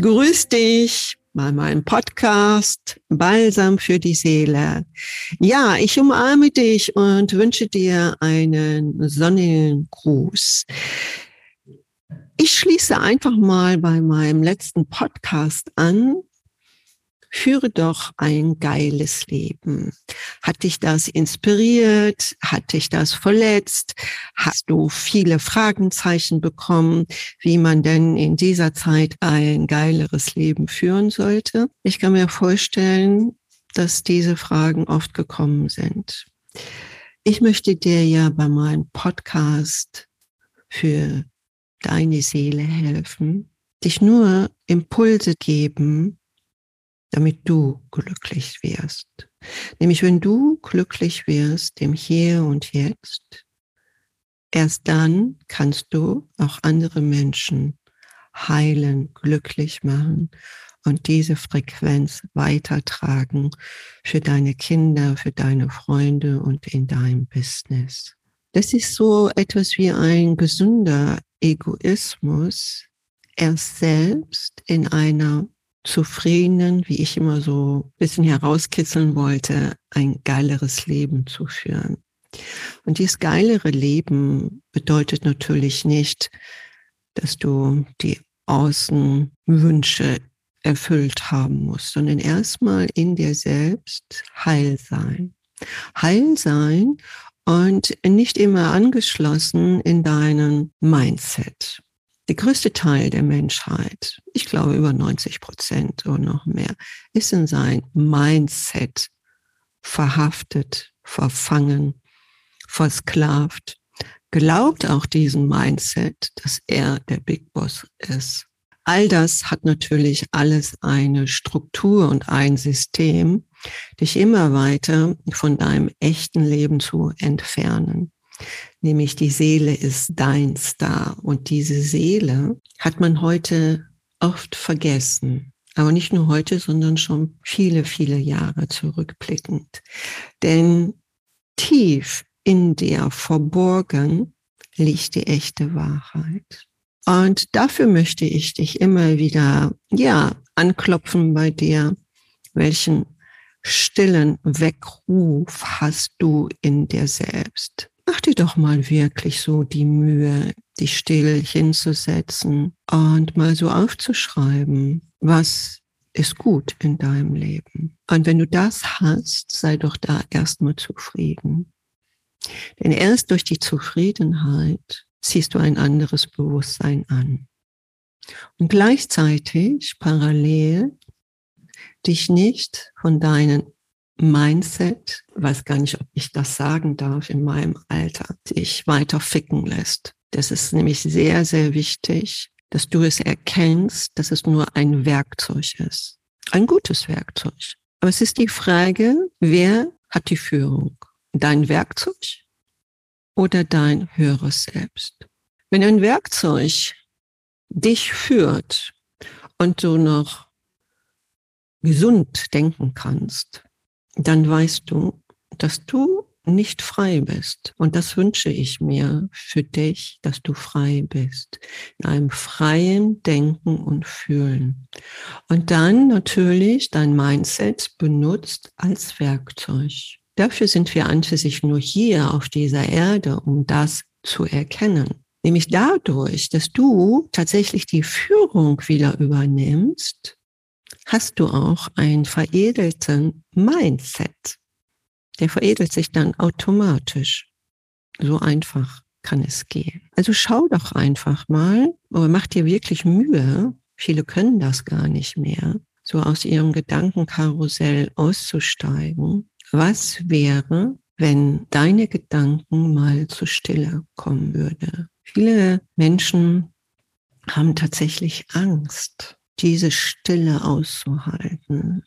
Grüß dich bei meinem Podcast Balsam für die Seele. Ja, ich umarme dich und wünsche dir einen sonnigen Gruß. Ich schließe einfach mal bei meinem letzten Podcast an führe doch ein geiles Leben. Hat dich das inspiriert? Hat dich das verletzt? Hast du viele Fragenzeichen bekommen, wie man denn in dieser Zeit ein geileres Leben führen sollte? Ich kann mir vorstellen, dass diese Fragen oft gekommen sind. Ich möchte dir ja bei meinem Podcast für deine Seele helfen, dich nur Impulse geben, damit du glücklich wirst. Nämlich wenn du glücklich wirst im Hier und Jetzt, erst dann kannst du auch andere Menschen heilen, glücklich machen und diese Frequenz weitertragen für deine Kinder, für deine Freunde und in deinem Business. Das ist so etwas wie ein gesunder Egoismus, erst selbst in einer zufriedenen, wie ich immer so ein bisschen herauskitzeln wollte, ein geileres Leben zu führen. Und dieses geilere Leben bedeutet natürlich nicht, dass du die Außenwünsche erfüllt haben musst, sondern erstmal in dir selbst heil sein. Heil sein und nicht immer angeschlossen in deinen Mindset der größte Teil der Menschheit, ich glaube über 90 Prozent oder noch mehr, ist in sein Mindset verhaftet, verfangen, versklavt, glaubt auch diesen Mindset, dass er der Big Boss ist. All das hat natürlich alles eine Struktur und ein System, dich immer weiter von deinem echten Leben zu entfernen nämlich die Seele ist dein Star. Und diese Seele hat man heute oft vergessen. Aber nicht nur heute, sondern schon viele, viele Jahre zurückblickend. Denn tief in dir verborgen liegt die echte Wahrheit. Und dafür möchte ich dich immer wieder, ja, anklopfen bei dir. Welchen stillen Weckruf hast du in dir selbst? Mach dir doch mal wirklich so die Mühe, dich still hinzusetzen und mal so aufzuschreiben, was ist gut in deinem Leben. Und wenn du das hast, sei doch da erstmal zufrieden. Denn erst durch die Zufriedenheit ziehst du ein anderes Bewusstsein an. Und gleichzeitig parallel dich nicht von deinen Mindset, weiß gar nicht, ob ich das sagen darf in meinem Alter, sich weiter ficken lässt. Das ist nämlich sehr, sehr wichtig, dass du es erkennst, dass es nur ein Werkzeug ist. Ein gutes Werkzeug. Aber es ist die Frage, wer hat die Führung? Dein Werkzeug oder dein höheres Selbst? Wenn ein Werkzeug dich führt und du noch gesund denken kannst, dann weißt du, dass du nicht frei bist. Und das wünsche ich mir für dich, dass du frei bist. In einem freien Denken und Fühlen. Und dann natürlich dein Mindset benutzt als Werkzeug. Dafür sind wir an für sich nur hier auf dieser Erde, um das zu erkennen. Nämlich dadurch, dass du tatsächlich die Führung wieder übernimmst, hast du auch einen veredelten Mindset. Der veredelt sich dann automatisch. So einfach kann es gehen. Also schau doch einfach mal, aber mach dir wirklich Mühe. Viele können das gar nicht mehr, so aus ihrem Gedankenkarussell auszusteigen. Was wäre, wenn deine Gedanken mal zur Stille kommen würde? Viele Menschen haben tatsächlich Angst diese Stille auszuhalten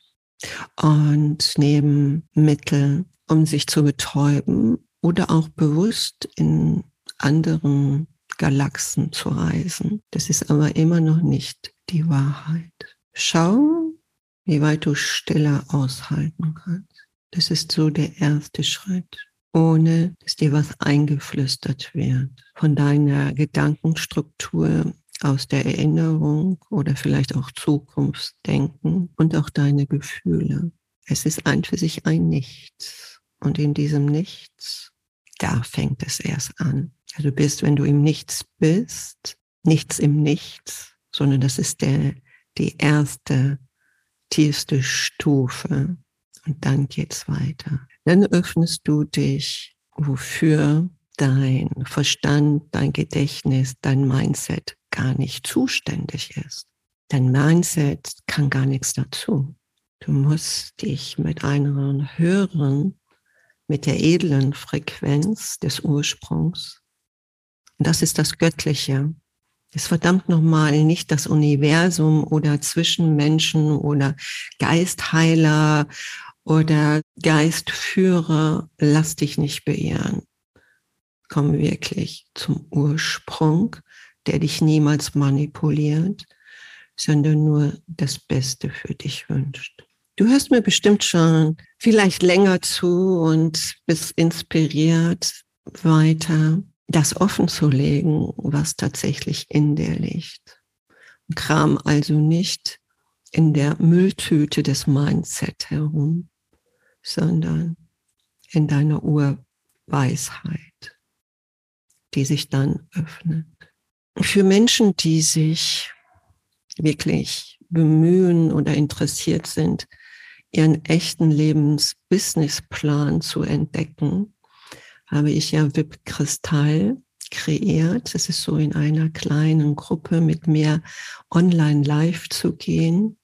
und nehmen Mittel, um sich zu betäuben oder auch bewusst in anderen Galaxen zu reisen. Das ist aber immer noch nicht die Wahrheit. Schau, wie weit du Stille aushalten kannst. Das ist so der erste Schritt, ohne dass dir was eingeflüstert wird von deiner Gedankenstruktur aus der Erinnerung oder vielleicht auch Zukunftsdenken und auch deine Gefühle. Es ist ein für sich ein Nichts. Und in diesem Nichts, da fängt es erst an. Also du bist, wenn du im Nichts bist, nichts im Nichts, sondern das ist der, die erste, tiefste Stufe. Und dann geht's weiter. Dann öffnest du dich, wofür dein Verstand, dein Gedächtnis, dein Mindset gar nicht zuständig ist. Dein Mindset kann gar nichts dazu. Du musst dich mit einer höheren, mit der edlen Frequenz des Ursprungs, und das ist das Göttliche, ist verdammt nochmal nicht das Universum oder Zwischenmenschen oder Geistheiler oder Geistführer, lass dich nicht beirren. Komm wirklich zum Ursprung, der dich niemals manipuliert, sondern nur das Beste für dich wünscht. Du hörst mir bestimmt schon vielleicht länger zu und bist inspiriert, weiter das offen zu legen, was tatsächlich in dir liegt. Kram also nicht in der Mülltüte des Mindset herum, sondern in deiner Urweisheit, die sich dann öffnet. Für Menschen, die sich wirklich bemühen oder interessiert sind, ihren echten Lebensbusinessplan zu entdecken, habe ich ja VIP Kristall kreiert. Es ist so in einer kleinen Gruppe mit mehr online live zu gehen.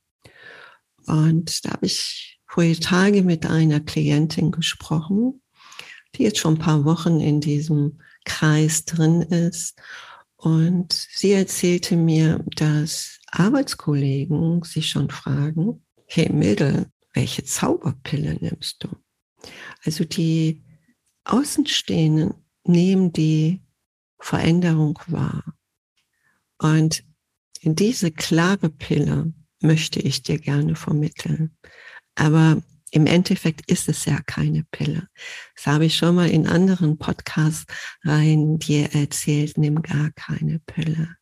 Und da habe ich vor Tage mit einer Klientin gesprochen, die jetzt schon ein paar Wochen in diesem Kreis drin ist. Und sie erzählte mir, dass Arbeitskollegen sich schon fragen, hey Mädel, welche Zauberpille nimmst du? Also die Außenstehenden nehmen die Veränderung wahr. Und diese klare Pille möchte ich dir gerne vermitteln. Aber im Endeffekt ist es ja keine Pille. Das habe ich schon mal in anderen Podcasts rein dir erzählt, nimm gar keine Pille,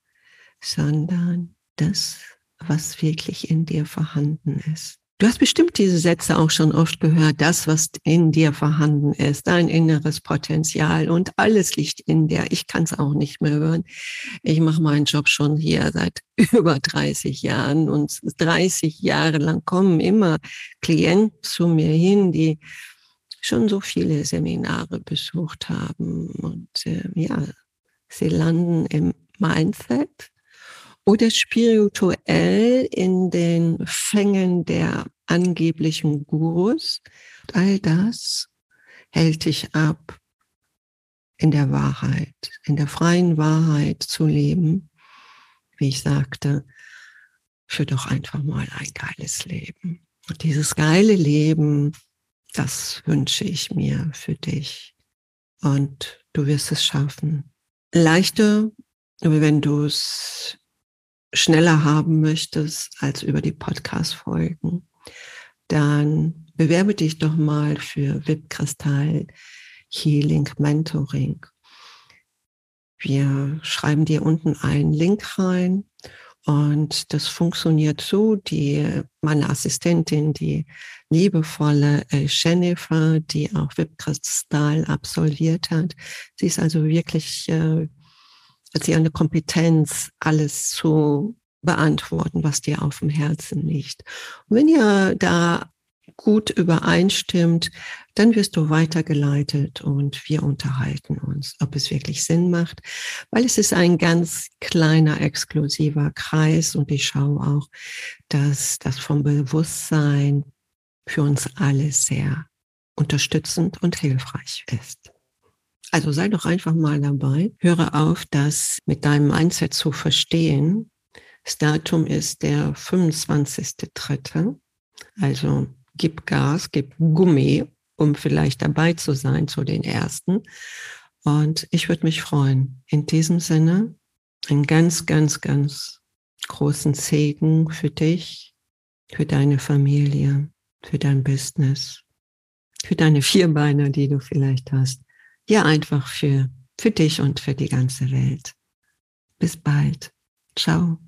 sondern das, was wirklich in dir vorhanden ist. Du hast bestimmt diese Sätze auch schon oft gehört, das, was in dir vorhanden ist, dein inneres Potenzial und alles liegt in dir. Ich kann es auch nicht mehr hören. Ich mache meinen Job schon hier seit über 30 Jahren und 30 Jahre lang kommen immer Klienten zu mir hin, die schon so viele Seminare besucht haben und äh, ja, sie landen im Mindset oder spirituell in den Fängen der angeblichen Gurus. All das hält dich ab, in der Wahrheit, in der freien Wahrheit zu leben. Wie ich sagte, für doch einfach mal ein geiles Leben. Und dieses geile Leben, das wünsche ich mir für dich. Und du wirst es schaffen. Leichter, wenn du es schneller haben möchtest als über die Podcast-Folgen, dann bewerbe dich doch mal für VIP Kristall Healing Mentoring. Wir schreiben dir unten einen Link rein und das funktioniert so, die, meine Assistentin, die liebevolle äh, Jennifer, die auch VIP Kristall absolviert hat, sie ist also wirklich äh, sie eine Kompetenz, alles zu beantworten, was dir auf dem Herzen liegt. Und wenn ihr da gut übereinstimmt, dann wirst du weitergeleitet und wir unterhalten uns, ob es wirklich Sinn macht, weil es ist ein ganz kleiner, exklusiver Kreis und ich schaue auch, dass das vom Bewusstsein für uns alle sehr unterstützend und hilfreich ist. Also sei doch einfach mal dabei. Höre auf, das mit deinem Mindset zu verstehen. Das Datum ist der 25.3. Also gib Gas, gib Gummi, um vielleicht dabei zu sein zu den ersten. Und ich würde mich freuen. In diesem Sinne, einen ganz, ganz, ganz großen Segen für dich, für deine Familie, für dein Business, für deine Vierbeiner, die du vielleicht hast ja einfach für, für dich und für die ganze Welt. Bis bald. Ciao.